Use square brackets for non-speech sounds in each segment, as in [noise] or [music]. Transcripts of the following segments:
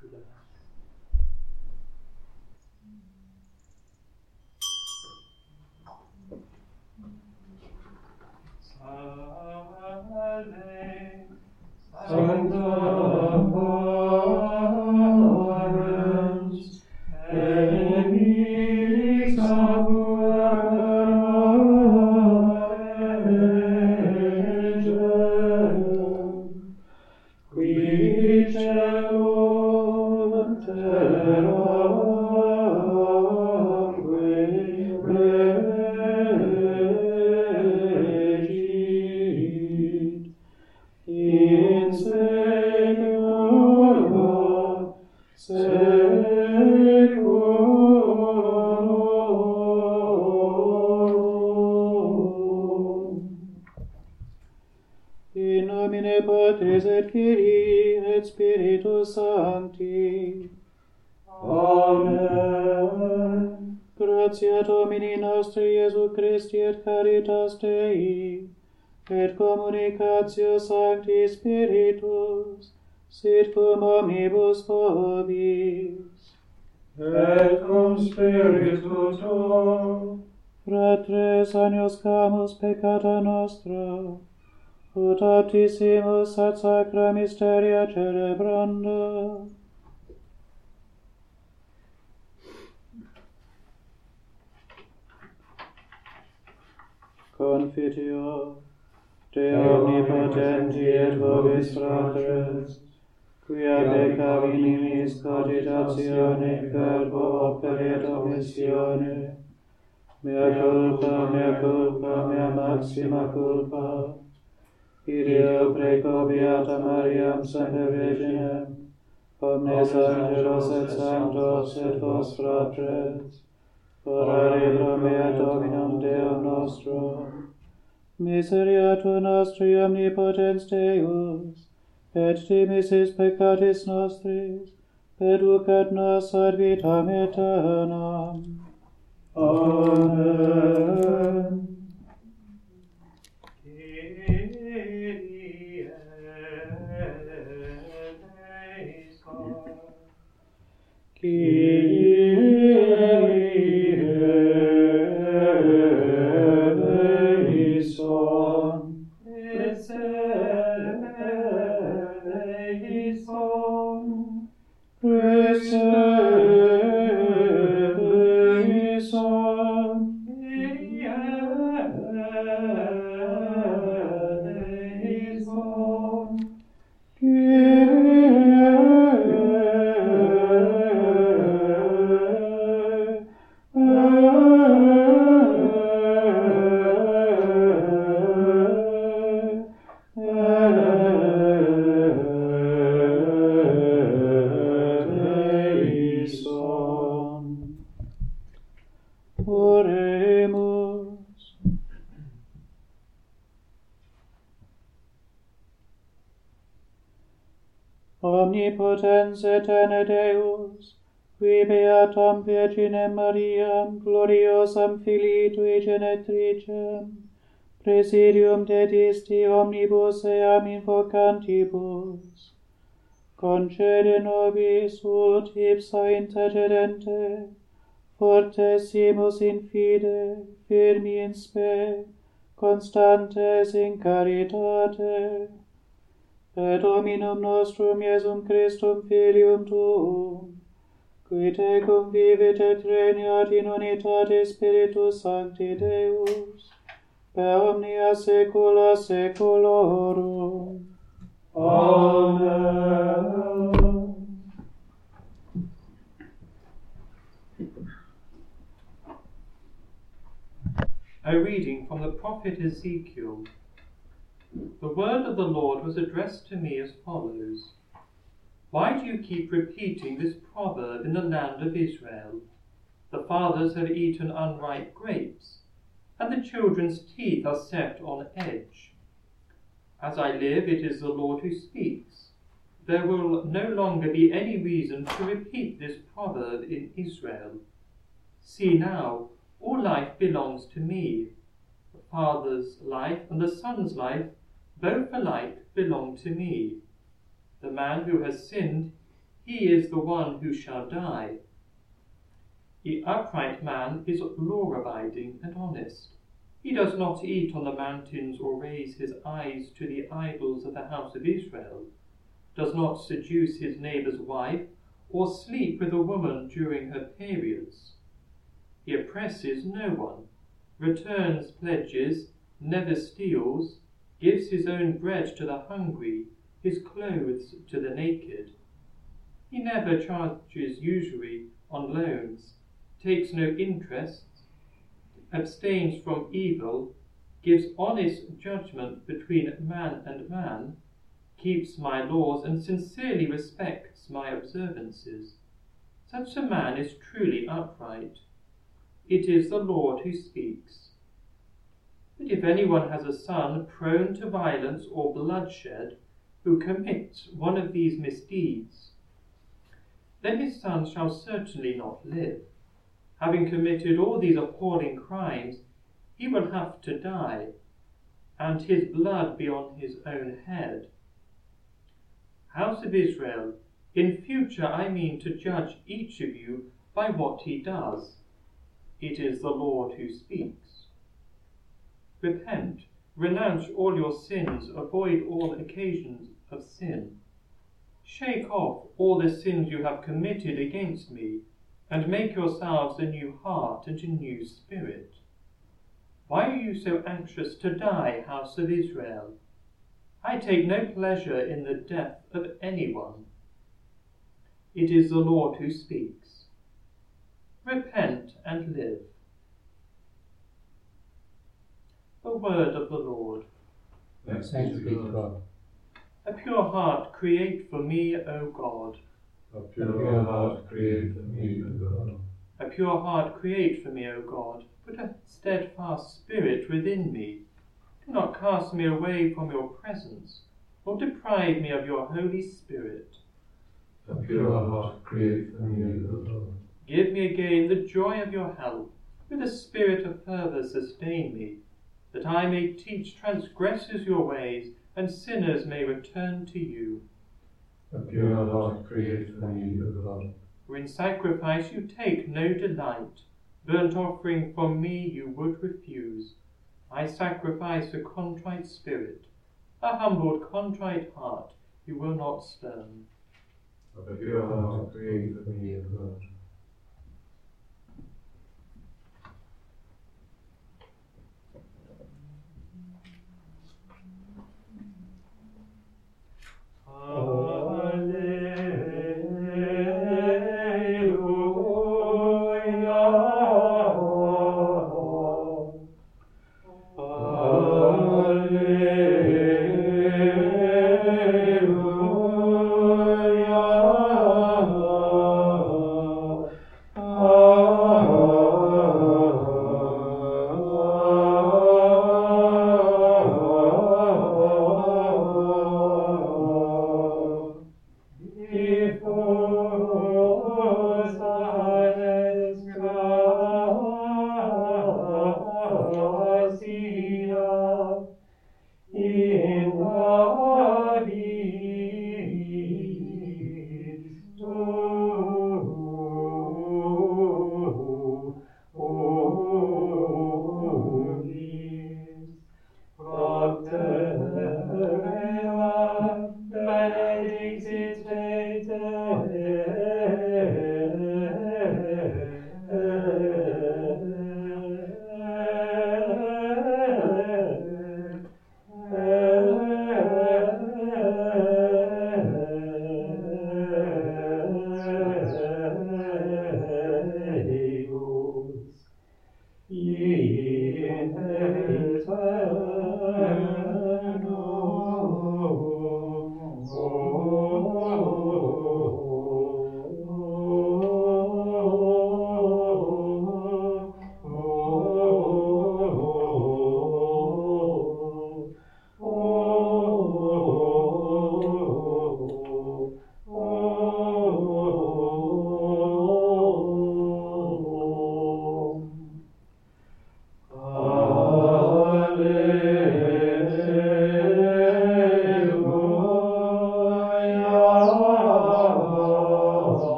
prudence. nomine Patris et Filii et Spiritus Sancti. Amen. Gratia Domini nostri Iesu Christi et caritas Dei, et communicatio Sancti Spiritus, sit cum omnibus vobis. Et cum Spiritu Tuo, Fratres, anios camus peccata nostra, ut aptissimus ad sacra mysteria celebranda. Confitio, de omnipotenti et vobis fratres, quia beca vinimis cogitatione verbo operet omissione, mea culpa, mea culpa, mea maxima culpa, Ireo preco Beata Mariam Sancta Virginem, omnes angelos et sanctos et vos fratres, orare pro mea Dominum Deum nostrum. Miseriatur nostri omnipotens Deus, et dimisis peccatis nostris, educat nos ad vitam aeternam. Amen. que mens aeterne Deus, qui beatam Virginem Mariam, gloriosam Filii Tui genetricem, presidium dedisti omnibus eam invocantibus, concede nobis ut ipsa intercedente, fortessimus in fide, firmi in spe, constantes in caritate, nostrum Iesum Christum Filium Tuum, qui te convivit et regnat in unitate Spiritus Sancti Deus, per omnia saecula saeculorum. Amen. A reading from the prophet Ezekiel. The word of the Lord was addressed to me as follows Why do you keep repeating this proverb in the land of Israel? The fathers have eaten unripe grapes, and the children's teeth are set on edge. As I live, it is the Lord who speaks. There will no longer be any reason to repeat this proverb in Israel. See now, all life belongs to me. The Father's life and the Son's life both alike belong to me. The man who has sinned, he is the one who shall die. The upright man is law abiding and honest. He does not eat on the mountains or raise his eyes to the idols of the house of Israel, does not seduce his neighbour's wife, or sleep with a woman during her periods. He oppresses no one, returns pledges, never steals, gives his own bread to the hungry, his clothes to the naked. He never charges usury on loans, takes no interest, abstains from evil, gives honest judgment between man and man, keeps my laws, and sincerely respects my observances. Such a man is truly upright. It is the Lord who speaks. But if anyone has a son prone to violence or bloodshed, who commits one of these misdeeds, then his son shall certainly not live having committed all these appalling crimes, he will have to die, and his blood be on his own head. House of Israel, in future I mean to judge each of you by what he does. It is the Lord who speaks. Repent, renounce all your sins, avoid all occasions of sin. Shake off all the sins you have committed against me and make yourselves a new heart and a new spirit. Why are you so anxious to die, house of Israel? I take no pleasure in the death of anyone. It is the Lord who speaks. Repent and live. Oh, the word of the Lord. Thanks be to God. A pure heart create for me, O God a pure heart create for me, O God. A pure heart create for me, O God. Put a steadfast spirit within me. Do not cast me away from your presence, or deprive me of your Holy Spirit. A pure heart create for me, O God. Give me again the joy of your help. With a spirit of fervour sustain me, that I may teach transgressors your ways, and sinners may return to you. A pure heart create for me, O God. For in sacrifice you take no delight. Burnt offering from me you would refuse. I sacrifice a contrite spirit. A humbled, contrite heart you will not spurn. A pure heart create for me, O God. Oh. Benedictus.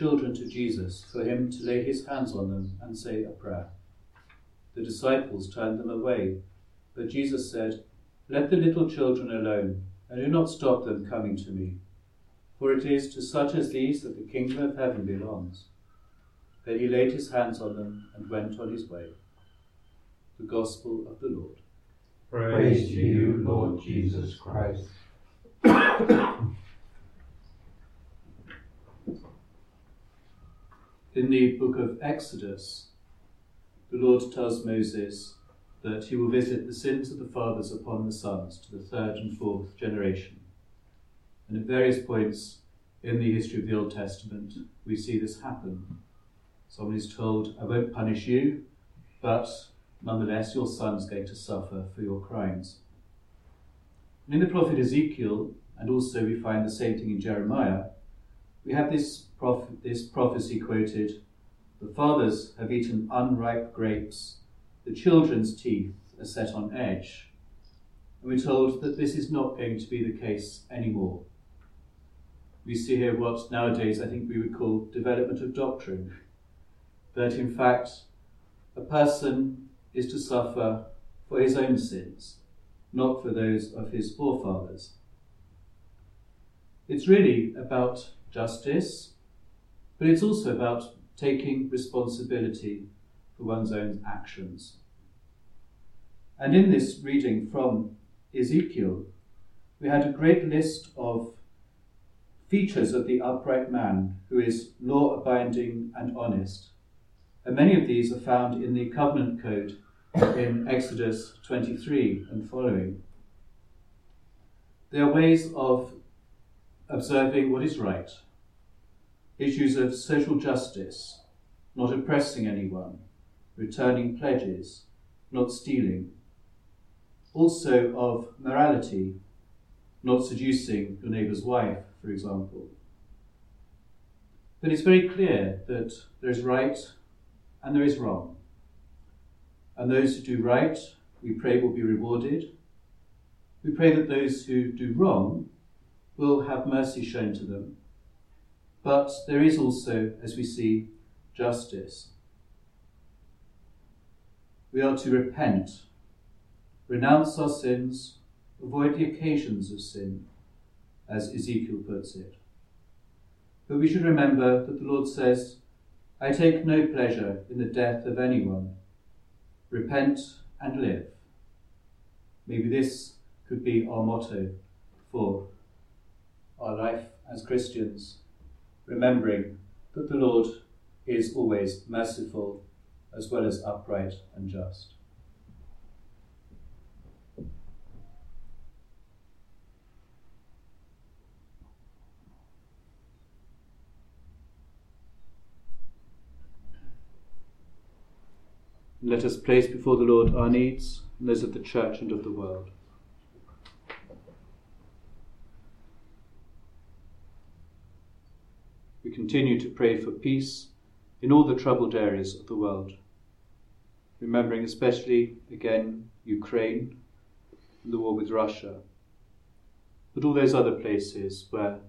Children to Jesus for him to lay his hands on them and say a prayer. The disciples turned them away, but Jesus said, Let the little children alone, and do not stop them coming to me, for it is to such as these that the kingdom of heaven belongs. Then he laid his hands on them and went on his way. The Gospel of the Lord. Praise to you, Lord Jesus Christ. [coughs] In the book of Exodus, the Lord tells Moses that he will visit the sins of the fathers upon the sons to the third and fourth generation. And at various points in the history of the Old Testament, we see this happen. Someone is told, I won't punish you, but nonetheless, your son's going to suffer for your crimes. And in the prophet Ezekiel, and also we find the same thing in Jeremiah, we have this, proph- this prophecy quoted The fathers have eaten unripe grapes, the children's teeth are set on edge. And we're told that this is not going to be the case anymore. We see here what nowadays I think we would call development of doctrine. That in fact, a person is to suffer for his own sins, not for those of his forefathers. It's really about justice, but it's also about taking responsibility for one's own actions. And in this reading from Ezekiel, we had a great list of features of the upright man who is law abiding and honest. And many of these are found in the covenant code in Exodus 23 and following. They are ways of observing what is right, issues of social justice, not oppressing anyone, returning pledges, not stealing, also of morality, not seducing your neighbour's wife, for example. But it's very clear that there is right and there is wrong. And those who do right, we pray, will be rewarded. We pray that those who do wrong will have mercy shown to them. But there is also, as we see, justice. We are to repent, renounce our sins, avoid the occasions of sin, as Ezekiel puts it. But we should remember that the Lord says, I take no pleasure in the death of anyone. Repent and live. Maybe this could be our motto for our life as Christians, remembering that the Lord is always merciful as well as upright and just. Let us place before the Lord our needs and those of the church and of the world. Continue to pray for peace in all the troubled areas of the world, remembering especially again Ukraine and the war with Russia, but all those other places where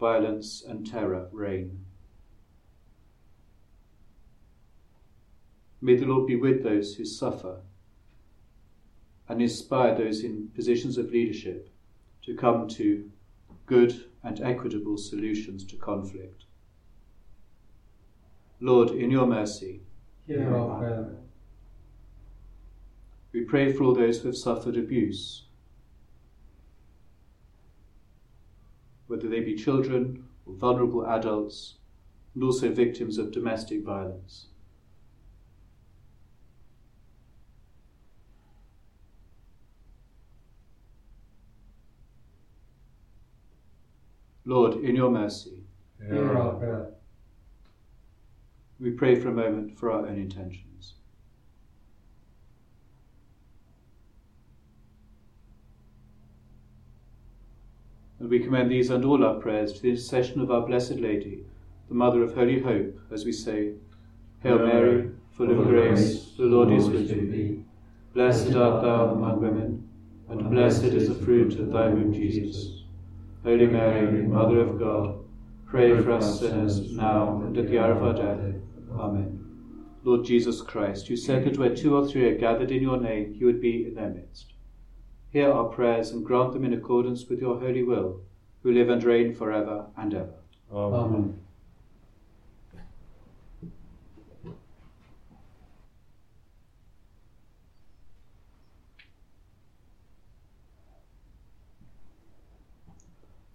violence and terror reign. May the Lord be with those who suffer and inspire those in positions of leadership to come to good and equitable solutions to conflict. Lord, in your mercy, Hear our prayer. we pray for all those who have suffered abuse, whether they be children or vulnerable adults, and also victims of domestic violence. Lord, in your mercy, Hear our prayer. We pray for a moment for our own intentions. And we commend these and all our prayers to the intercession of our Blessed Lady, the Mother of Holy Hope, as we say, Hail Mary, full of grace, the Lord is with thee. Blessed art thou among women, and blessed is the fruit of thy womb, Jesus. Holy Mary, Mother of God, pray for us sinners now and at the hour of our death. Amen. Lord Jesus Christ, you said that where two or three are gathered in your name, you would be in their midst. Hear our prayers and grant them in accordance with your holy will, who live and reign forever and ever. Amen.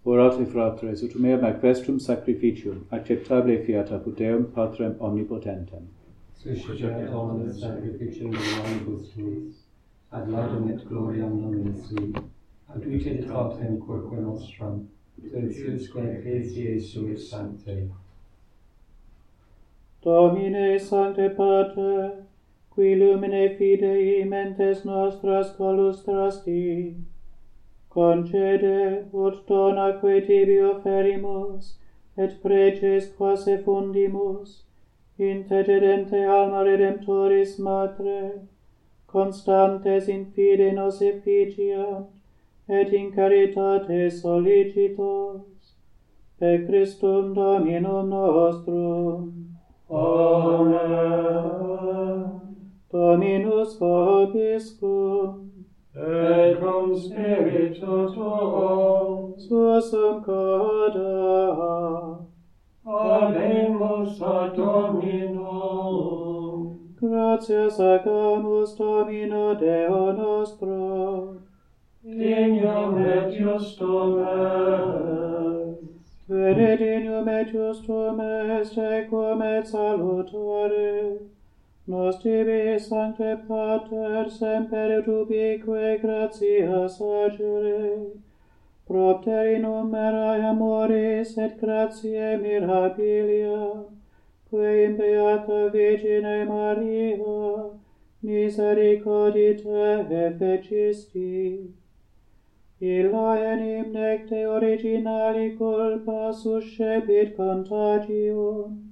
Orate fratres, ut mea me sacrificium, acceptable fiat apud Deum Patrem Omnipotentem. Suscite et omnes sacrificium domoribus tuis, ad laudem et gloriam nomen sui, ad et autem corpore nostrum, tertiusque ecclesiae sui sancte. Domine sancte Pater, qui lumine fidei mentes nostras colustras Dii, concede ut dona quae tibi offerimus, et preces quas effundimus, intercedente alma redemptoris matre, constantes in fide nos efficiant, et in caritate solicitos, per Christum Dominum nostrum. Amen. Dominus vobiscum et cum spiritu tuo sus acada Allemus ad Dominum Gratias agamus Domino Deo nostro. Dignum et justum est Veredinum et justum est, equum et salutare Nostri Sancte Pater, semper rubique gratias agere, propter in numerae amoris et gratiae mirabilia, quae in Beata Virgine Maria, misericordite fecisti. Illa enim necte originali culpa suscepit contagium,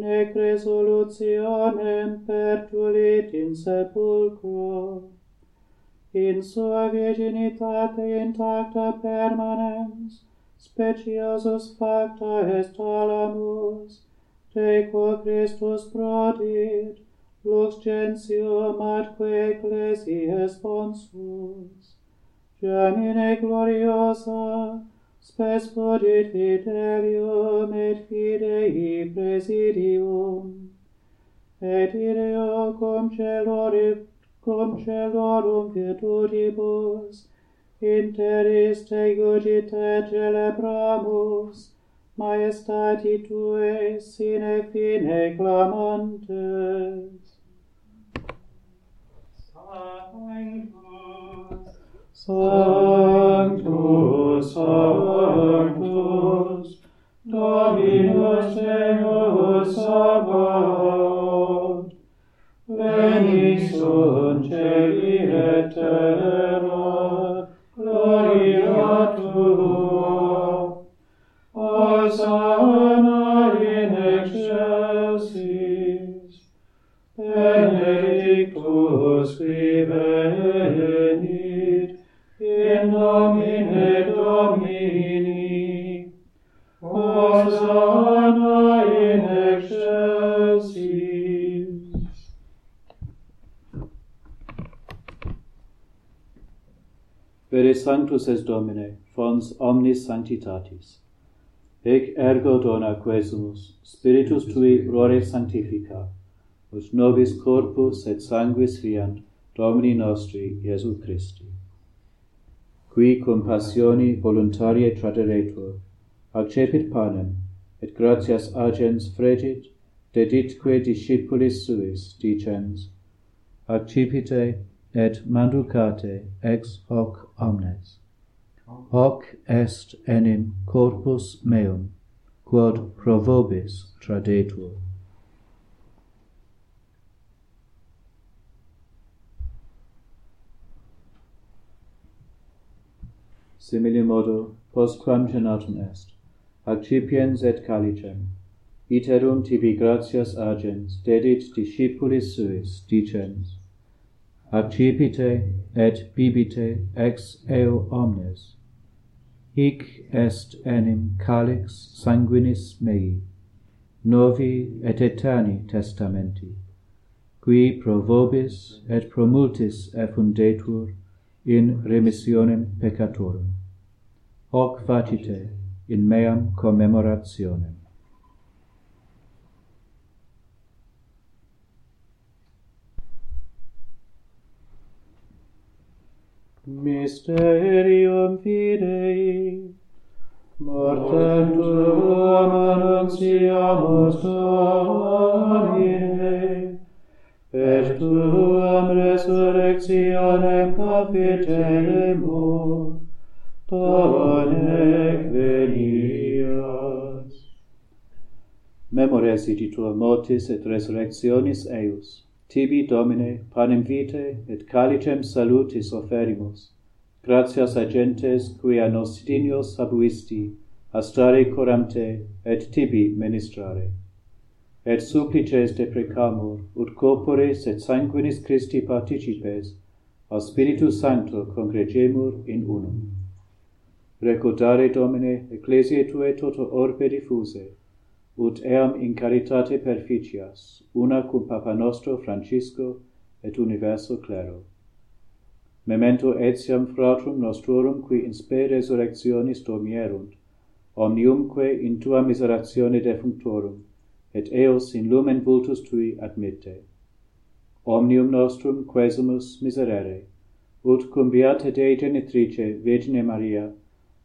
nec resolutionem pertulit in sepulcro, in sua virginitate intacta permanens, speciosus facta est alamus, te quo Christus prodit, lux gentium atque ecclesiae sponsus, gemine gloriosa, spes podit fidelium et fidei presidium, et ideo cum celorib, cum celorum virtutibus, interis te gugite celebramus, maestati tue sine fine clamantes. Sanctus. Sanctus, Sanctus, Dominus Deus Sabaoth, veni sunt celi et terra, sanctus est Domine, fons omnis sanctitatis. Ec ergo dona quesumus, spiritus tui rore sanctifica, ut nobis corpus et sanguis fiant, Domini nostri, Iesu Christi. Qui cum passioni voluntarie traderetur, accepit panem, et gratias agens fregit, deditque discipulis suis, dicens, accipite et manducate ex hoc omnes. Hoc est enim corpus meum, quod pro vobis tradetur. Simile modo, postquam genatum est, accipiens et calicem, iterum tibi gratias agens dedit discipulis suis, dicens, accipite et bibite ex eo omnes. Hic est enim calix sanguinis mei, novi et eterni testamenti, qui pro vobis et pro multis effundetur in remissionem peccatorum. Hoc facite in meam commemorationem. Mysterium fidei, mortem tuum annunciamus Domine, et tuum resurrectionem capitemus, Domine venias. Memores sit tua motis et resurrectionis eius, tibi domine panem vitae et calicem salutis offerimus gratias agentes qui quia nos dignos habuisti astare coram te et tibi ministrare. Et supplices te precamur ut corporis et sanguinis Christi participes a spiritus sancto congregemur in unum. Recordare domine ecclesiae tuae toto orbe diffuse ut eam in caritate perficias, una cum Papa nostro Francisco et universo clero. Memento etiam fratrum nostrorum qui in spe resurrectionis dormierunt, omniumque in tua miseratione defunctorum, et eos in lumen vultus tui admitte. Omnium nostrum quesumus miserere, ut cum beate Dei genitrice Virgine Maria,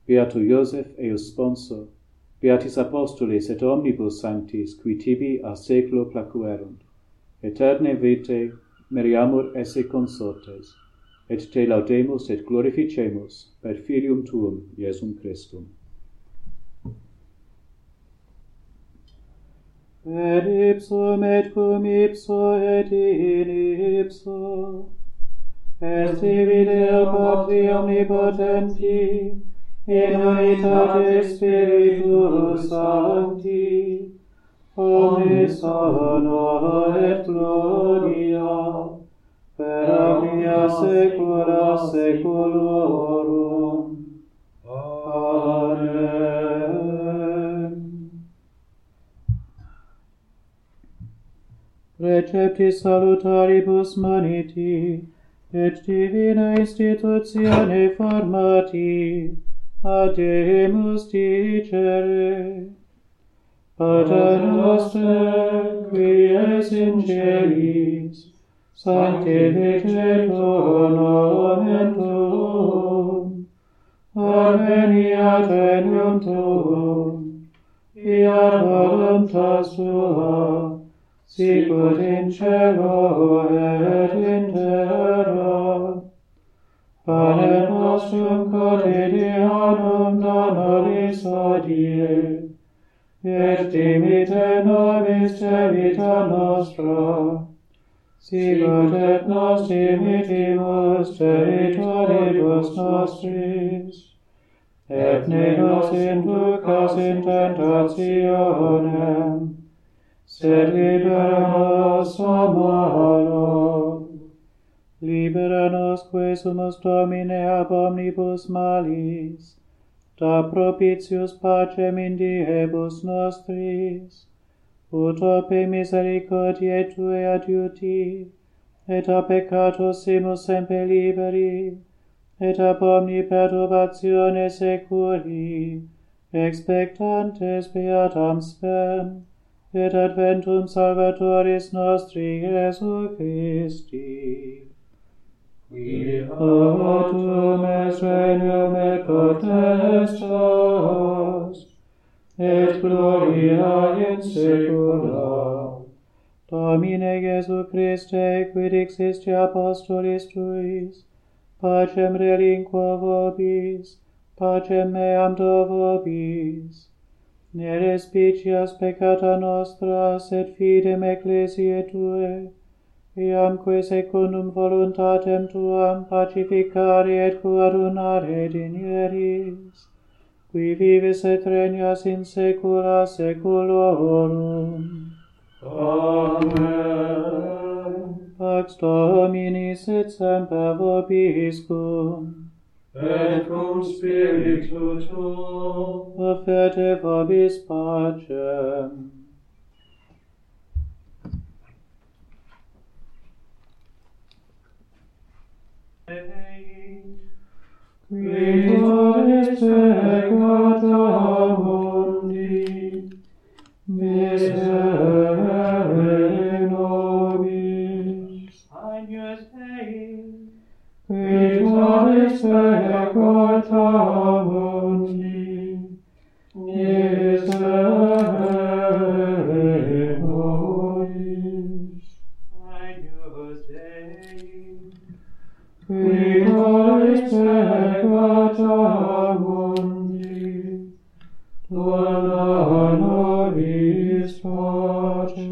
beato Iosef eus sponsor, Beatis apostolis et omnibus sanctis, qui tibi a seclo placuerunt, eterne vite meriamur esse consortes, et te laudemus et glorificemus per filium tuum, Iesum Christum. Et ipsum et cum ipso et in ipso, est divide patri omnipotenti, in unitate Spiritus Sancti, omnis honor et gloria, per omnia secula seculorum. Amen. Recepti salutaribus maniti, et divina institutione formati, ademus dicere, Pater noster, qui es in celis, sanctificetur nomen tuum, adveniat regnum tuum, fiat voluntas tua, sicut in cielo et in terra, panem nostrum quotidianum da nobis hodie, et dimite nobis debita nostra, sicut et nos dimitimus debitoribus nostris, et ne nos inducas in tentationem, sed libera nos a malo. Libera nos sumus Domine ab omnibus malis, da propitius pacem in diebus nostris, ut ope misericordiae Tue adiuti, et a peccato simus semper liberi, et ab omni perturbatione securi, expectantes beatam spem, et adventum Salvatoris nostri Jesu Christi qui ad me regnum potestas, et gloria in saecula. Domine Jesu Christe, quid existi apostolis tuis, pacem relinqua vobis, pacem meam do vobis. Ne respicias peccata nostra, sed fidem ecclesiae tuae, iamque secundum voluntatem tuam pacificare et coadunare dinieris, qui vives et regnas in saecula saeculorum. Amen. Pax Dominis et semper vobiscum, et cum spiritu tuo, offerte vobis pacem. Dei. Vitores peccata mundi, miserere nobis. Agnus Dei. Vitores peccata mundi, Qui Vitalis peccata mundi, dona nobis pacem.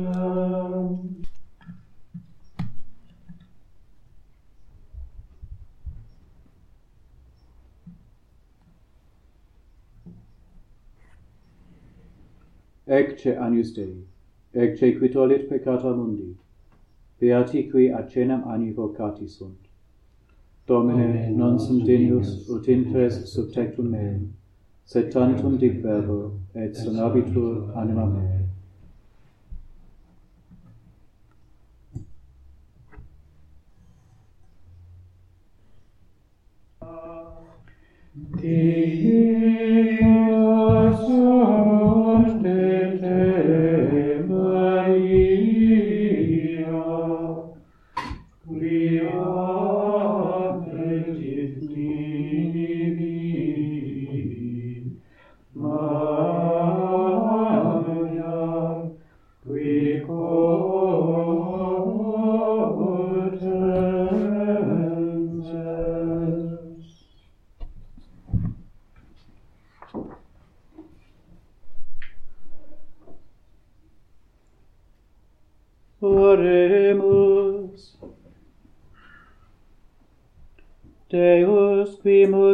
Ecce Agnus Dei, ecce qui tollit peccata mundi, beati qui ad cenam anni vocati sunt. Domine, non sum Deus, ut intres subtectum meum, sed tantum dic verbo, et sonabitur anima mea.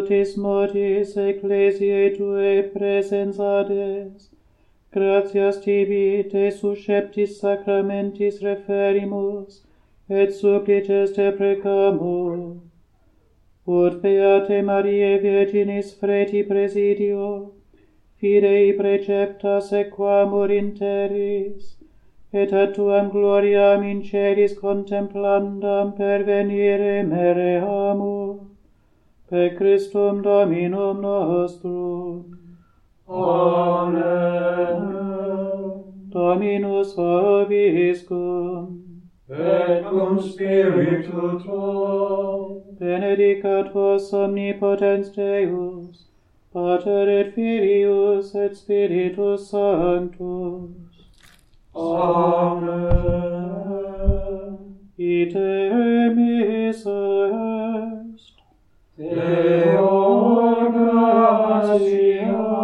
multis mortis ecclesiae tuae presensades, gratias tibi te susceptis sacramentis referimus, et supplices te precamur. Ut Beate Mariae Virginis freti presidio, fidei precepta sequamur interis, et ad tuam gloriam in celis contemplandam pervenire mereamus per Christum Dominum nostrum. Amen. Dominus vobiscum. Et cum spiritu tuo. Benedicat vos omnipotens Deus, Pater et Filius et Spiritus Sanctus. Amen. Ite missa Deo gratia.